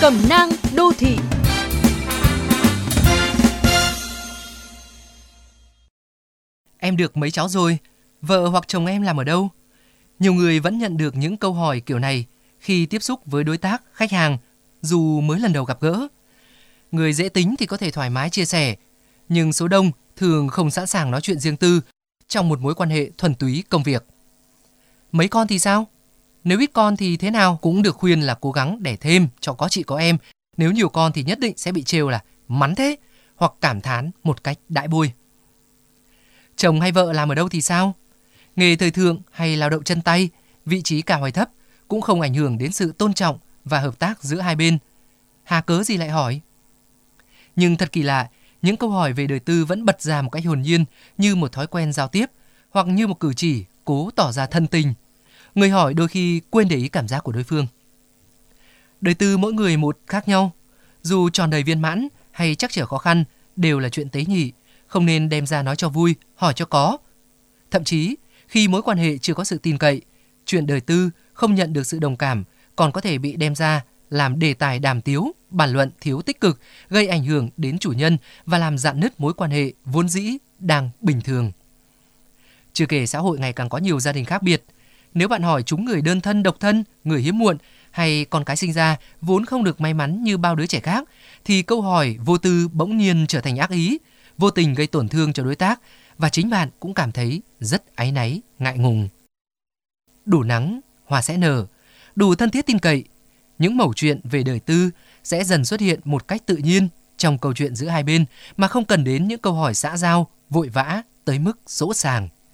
Cẩm nang đô thị Em được mấy cháu rồi? Vợ hoặc chồng em làm ở đâu? Nhiều người vẫn nhận được những câu hỏi kiểu này khi tiếp xúc với đối tác, khách hàng, dù mới lần đầu gặp gỡ. Người dễ tính thì có thể thoải mái chia sẻ, nhưng số đông thường không sẵn sàng nói chuyện riêng tư trong một mối quan hệ thuần túy công việc. Mấy con thì sao? Nếu ít con thì thế nào cũng được khuyên là cố gắng đẻ thêm cho có chị có em. Nếu nhiều con thì nhất định sẽ bị trêu là mắn thế hoặc cảm thán một cách đại bôi. Chồng hay vợ làm ở đâu thì sao? Nghề thời thượng hay lao động chân tay, vị trí cả hoài thấp cũng không ảnh hưởng đến sự tôn trọng và hợp tác giữa hai bên. Hà cớ gì lại hỏi? Nhưng thật kỳ lạ, những câu hỏi về đời tư vẫn bật ra một cách hồn nhiên như một thói quen giao tiếp hoặc như một cử chỉ cố tỏ ra thân tình. Người hỏi đôi khi quên để ý cảm giác của đối phương. Đời tư mỗi người một khác nhau, dù tròn đầy viên mãn hay chắc trở khó khăn đều là chuyện tế nhị, không nên đem ra nói cho vui, hỏi cho có. Thậm chí, khi mối quan hệ chưa có sự tin cậy, chuyện đời tư không nhận được sự đồng cảm còn có thể bị đem ra làm đề tài đàm tiếu, bàn luận thiếu tích cực, gây ảnh hưởng đến chủ nhân và làm dạn nứt mối quan hệ vốn dĩ đang bình thường. Chưa kể xã hội ngày càng có nhiều gia đình khác biệt. Nếu bạn hỏi chúng người đơn thân, độc thân, người hiếm muộn hay con cái sinh ra vốn không được may mắn như bao đứa trẻ khác, thì câu hỏi vô tư bỗng nhiên trở thành ác ý, vô tình gây tổn thương cho đối tác và chính bạn cũng cảm thấy rất áy náy, ngại ngùng. Đủ nắng, hoa sẽ nở, đủ thân thiết tin cậy, những mẩu chuyện về đời tư sẽ dần xuất hiện một cách tự nhiên trong câu chuyện giữa hai bên mà không cần đến những câu hỏi xã giao, vội vã tới mức sỗ sàng.